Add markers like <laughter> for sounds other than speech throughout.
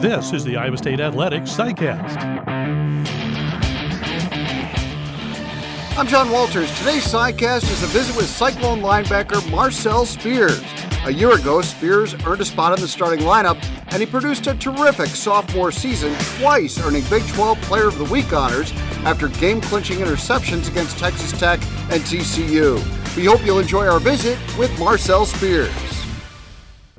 This is the Iowa State Athletics CyCast. I'm John Walters. Today's CyCast is a visit with Cyclone linebacker Marcel Spears. A year ago, Spears earned a spot in the starting lineup, and he produced a terrific sophomore season, twice earning Big 12 Player of the Week honors after game clinching interceptions against Texas Tech and TCU. We hope you'll enjoy our visit with Marcel Spears.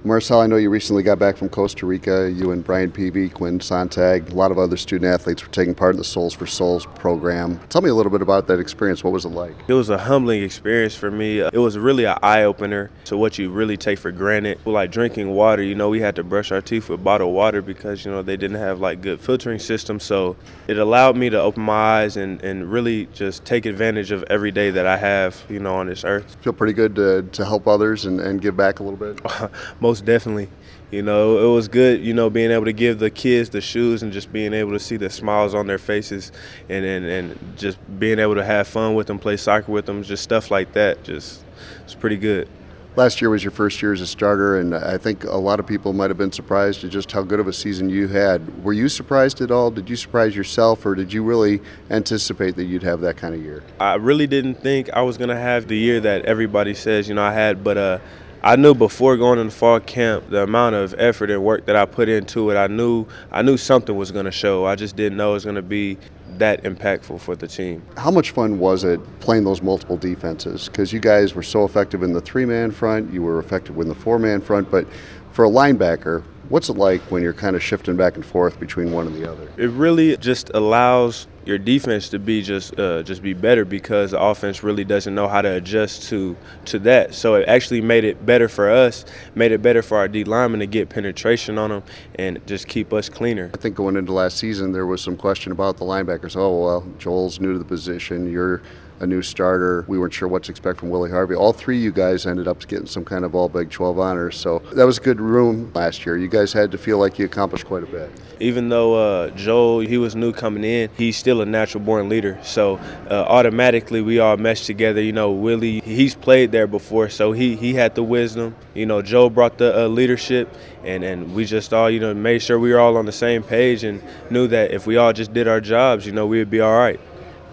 Marcel, I know you recently got back from Costa Rica. You and Brian Peavy, Quinn Sontag, a lot of other student athletes were taking part in the Soles4Souls program. Tell me a little bit about that experience. What was it like? It was a humbling experience for me. Uh, it was really an eye opener to what you really take for granted. Like drinking water, you know, we had to brush our teeth with bottled water because, you know, they didn't have like good filtering systems. So it allowed me to open my eyes and, and really just take advantage of every day that I have, you know, on this earth. Feel pretty good to, to help others and, and give back a little bit? <laughs> Most most definitely. You know, it was good, you know, being able to give the kids the shoes and just being able to see the smiles on their faces and, and, and just being able to have fun with them, play soccer with them, just stuff like that. Just, it's pretty good. Last year was your first year as a starter, and I think a lot of people might have been surprised at just how good of a season you had. Were you surprised at all? Did you surprise yourself, or did you really anticipate that you'd have that kind of year? I really didn't think I was going to have the year that everybody says, you know, I had, but uh, I knew before going into fall camp the amount of effort and work that I put into it. I knew I knew something was going to show. I just didn't know it was going to be that impactful for the team. How much fun was it playing those multiple defenses? Because you guys were so effective in the three-man front, you were effective in the four-man front, but for a linebacker, What's it like when you're kind of shifting back and forth between one and the other? It really just allows your defense to be just uh, just be better because the offense really doesn't know how to adjust to to that. So it actually made it better for us, made it better for our D linemen to get penetration on them and just keep us cleaner. I think going into last season there was some question about the linebackers. Oh well, Joel's new to the position. You're a new starter. We weren't sure what to expect from Willie Harvey. All three of you guys ended up getting some kind of all Big 12 honors. So that was a good room last year. You guys had to feel like you accomplished quite a bit. Even though uh, Joel, he was new coming in, he's still a natural born leader. So uh, automatically we all meshed together. You know, Willie, he's played there before, so he, he had the wisdom. You know, Joe brought the uh, leadership, and, and we just all, you know, made sure we were all on the same page and knew that if we all just did our jobs, you know, we'd be all right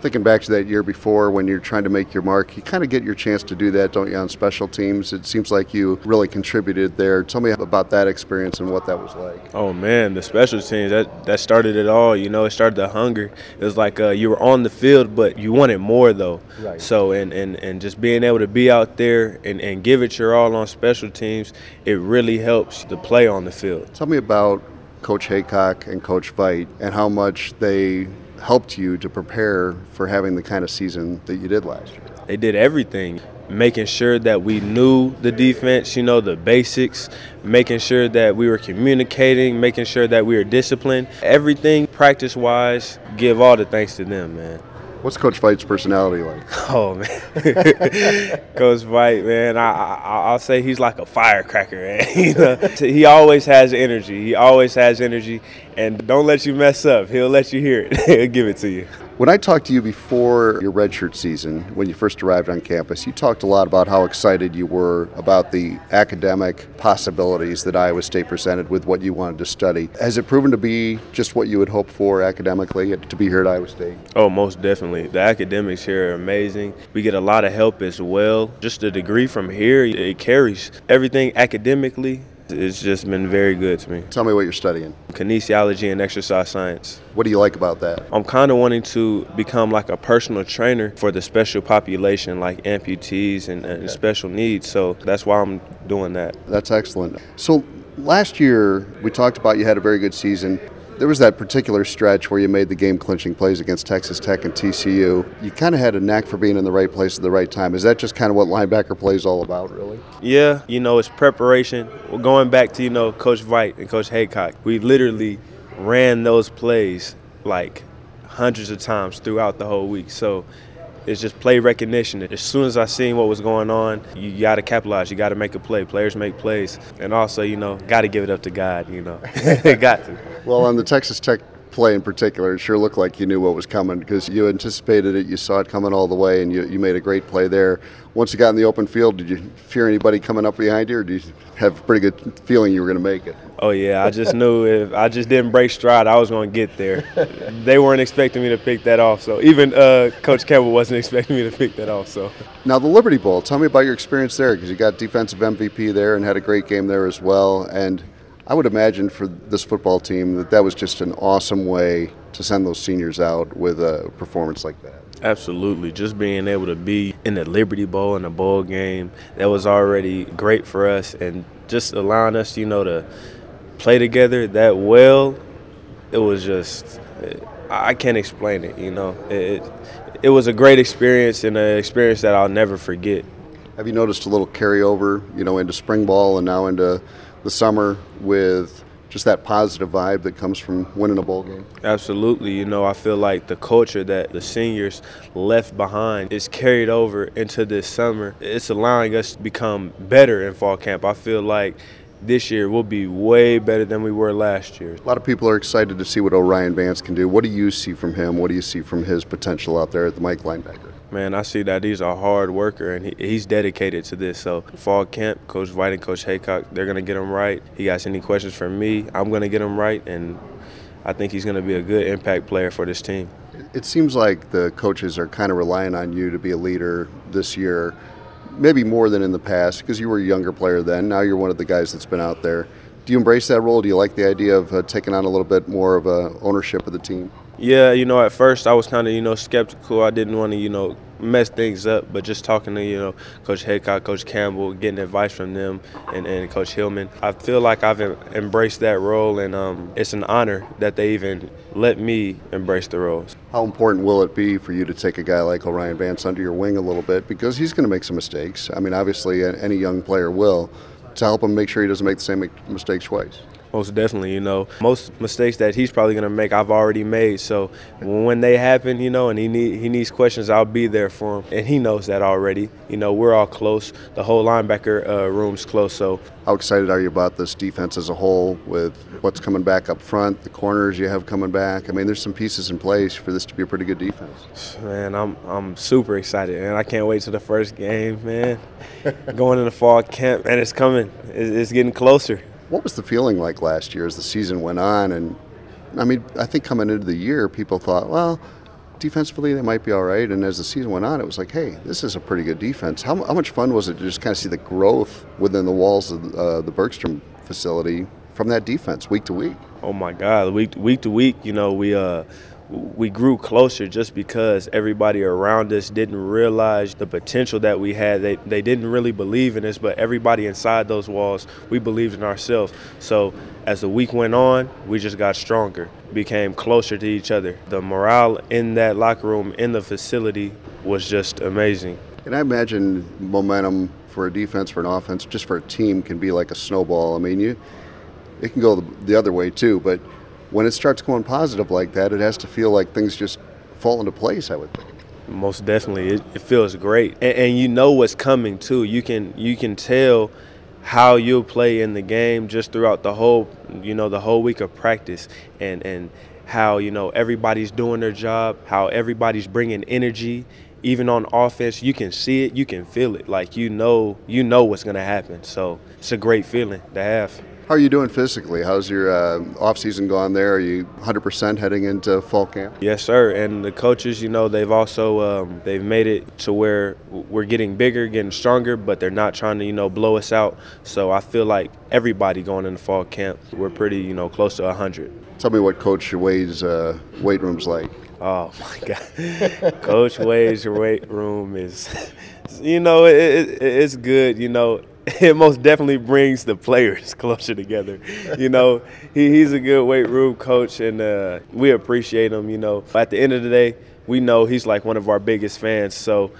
thinking back to that year before when you're trying to make your mark, you kind of get your chance to do that, don't you, on special teams? It seems like you really contributed there. Tell me about that experience and what that was like. Oh man, the special teams that that started it all. You know, it started the hunger. It was like uh, you were on the field, but you wanted more though. Right. So and and and just being able to be out there and and give it your all on special teams, it really helps the play on the field. Tell me about Coach Heacock and Coach Veidt and how much they helped you to prepare for having the kind of season that you did last year? They did everything. Making sure that we knew the defense, you know, the basics, making sure that we were communicating, making sure that we were disciplined. Everything practice wise, give all the thanks to them, man. What's Coach Veidt's personality like? <laughs> Oh man, <laughs> Coach Veidt, man, I, I will say he's like a firecracker, man. <laughs> he always has energy. He always has energy, and don't let you mess up. He'll let you hear it. He'll give it to you. When I talked to you before your redshirt season, when you first arrived on campus, you talked a lot about how excited you were about the academic possibilities that Iowa State presented with what you wanted to study. Has it proven to be just what you had hoped for academically to be here at Iowa State? Oh, most definitely. The academics here are amazing. We get a lot of help as well. Just the degree from here, it carries everything academically it's just been very good to me. Tell me what you're studying. Kinesiology and exercise science. What do you like about that? I'm kind of wanting to become like a personal trainer for the special population, like amputees and, and special needs. So that's why I'm doing that. That's excellent. So last year, we talked about you had a very good season. There was that particular stretch where you made the game clinching plays against Texas Tech and TCU. You kind of had a knack for being in the right place at the right time. Is that just kind of what linebacker play is all about, really? Yeah, you know, it's preparation. Going back to, you know, Coach Veidt and Coach Heacock, we literally ran those plays like hundreds of times throughout the whole week. So it's just play recognition. As soon as I seen what was going on, you got to capitalize. You got to make a play. Players make plays, and also, you know, got to give it up to God. You know, <laughs> got to. Well, on the Texas Tech play in particular, it sure looked like you knew what was coming because you anticipated it, you saw it coming all the way, and you, you made a great play there. Once you got in the open field, did you fear anybody coming up behind you, or do you have a pretty good feeling you were going to make it? Oh yeah, I just knew if I just didn't break stride, I was going to get there. <laughs> they weren't expecting me to pick that off, so even uh, Coach Campbell wasn't <laughs> expecting me to pick that off. So now the Liberty Bowl, tell me about your experience there because you got defensive MVP there and had a great game there as well, and I would imagine for this football team that that was just an awesome way to send those seniors out with a performance like that. Absolutely. Just being able to be in the Liberty Bowl and a bowl game, that was already great for us. And just allowing us, you know, to play together that well, it was just, I can't explain it, you know. It, it was a great experience and an experience that I'll never forget. Have you noticed a little carryover, you know, into spring ball and now into the summer with just that positive vibe that comes from winning a bowl game? Absolutely. You know, I feel like the culture that the seniors left behind is carried over into this summer. It's allowing us to become better in fall camp. I feel like this year we'll be way better than we were last year. A lot of people are excited to see what O'Rien Vance can do. What do you see from him? What do you see from his potential out there at the Mike linebacker? Man, I see that he's a hard worker and he, he's dedicated to this. So fall camp, Coach White and Coach Heacock, they're gonna get him right. He got any questions for me, I'm gonna get him right, and I think he's gonna be a good impact player for this team. It seems like the coaches are kind of relying on you to be a leader this year, maybe more than in the past because you were a younger player then. Now you're one of the guys that's been out there. Do you embrace that role? Do you like the idea of uh, taking on a little bit more of a ownership of the team? Yeah, you know, at first I was kind of, you know, skeptical. I didn't want to, you know, mess things up, but just talking to, you know, Coach Heacock, Coach Campbell, getting advice from them, and, and Coach Hillman, I feel like I've embraced that role, and um, it's an honor that they even let me embrace the roles. How important will it be for you to take a guy like O'Rien Vance under your wing a little bit? Because he's going to make some mistakes. I mean, obviously, any young player will, to help him make sure he doesn't make the same mistakes twice. Most definitely, you know, most mistakes that he's probably gonna make, I've already made. So when they happen, you know, and he need he needs questions, I'll be there for him, and he knows that already. You know, we're all close. The whole linebacker uh, room's close. So how excited are you about this defense as a whole, with what's coming back up front, the corners you have coming back? I mean, there's some pieces in place for this to be a pretty good defense. Man, I'm I'm super excited, and I can't wait to the first game, man. <laughs> Going in the fall camp, and it's coming. It's getting closer. What was the feeling like last year as the season went on? And I mean, I think coming into the year, people thought, well, defensively they might be all right. And as the season went on, it was like, hey, this is a pretty good defense. How, how much fun was it to just kind of see the growth within the walls of uh, the Bergstrom facility from that defense week to week? Oh my God, week week to week, you know, we uh we grew closer just because everybody around us didn't realize the potential that we had. They, they didn't really believe in us, but everybody inside those walls, we believed in ourselves. So as the week went on, we just got stronger, became closer to each other. The morale in that locker room, in the facility, was just amazing. And I imagine momentum for a defense, for an offense, just for a team can be like a snowball. I mean, you it can go the other way too, but when it starts going positive like that, it has to feel like things just fall into place. I would think. Most definitely, it, it feels great, and, and, you know what's coming too. You can you can tell how you'll play in the game just throughout the whole you know the whole week of practice, and and how you know everybody's doing their job, how everybody's bringing energy. Even on offense, you can see it, you can feel it. Like you know, you know what's gonna happen. So it's a great feeling to have. How are you doing physically? How's your uh, off season gone there? Are you 100% heading into fall camp? Yes, sir. And the coaches, you know, they've also um, they've made it to where we're getting bigger, getting stronger, but they're not trying to, you know, blow us out. So I feel like everybody going into fall camp, we're pretty, you know, close to 100. Tell me what Coach Wade's uh, weight room's like. Oh <laughs> my God, Coach Wade's weight room is, <laughs> you know, it, it, it's good. You know, <laughs> it most definitely brings the players <laughs> closer together. You know, he, he's a good weight room coach, and uh, we appreciate him. You know, But at the end of the day, we know he's like one of our biggest fans. So,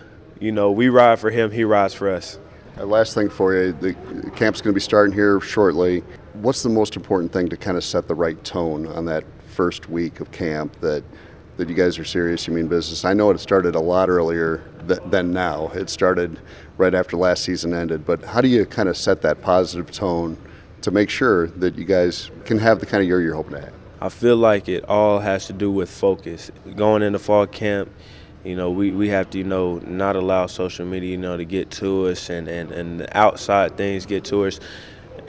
you know, we ride for him, he rides for us. Last thing for you, the camp's going to be starting here shortly. What's the most important thing to kind of set the right tone on that first week of camp that that you guys are serious, you mean business? I know it started a lot earlier th- than now. It started right after last season ended. But how do you kind of set that positive tone to make sure that you guys can have the kind of year you're hoping to have? I feel like it all has to do with focus. Going into fall camp, you know, we, we have to, you know, not allow social media, you know, to get to us and, and, and outside things get to us.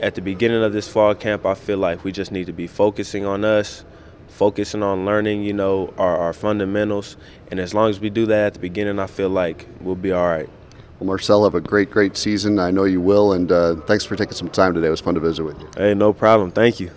At the beginning of this fall camp, I feel like we just need to be focusing on us, focusing on learning, you know, our, our fundamentals. And as long as we do that at the beginning, I feel like we'll be all right. Well, Marcel, have a great, great season. I know you will. And uh, thanks for taking some time today. It was fun to visit with you. Hey, no problem. Thank you.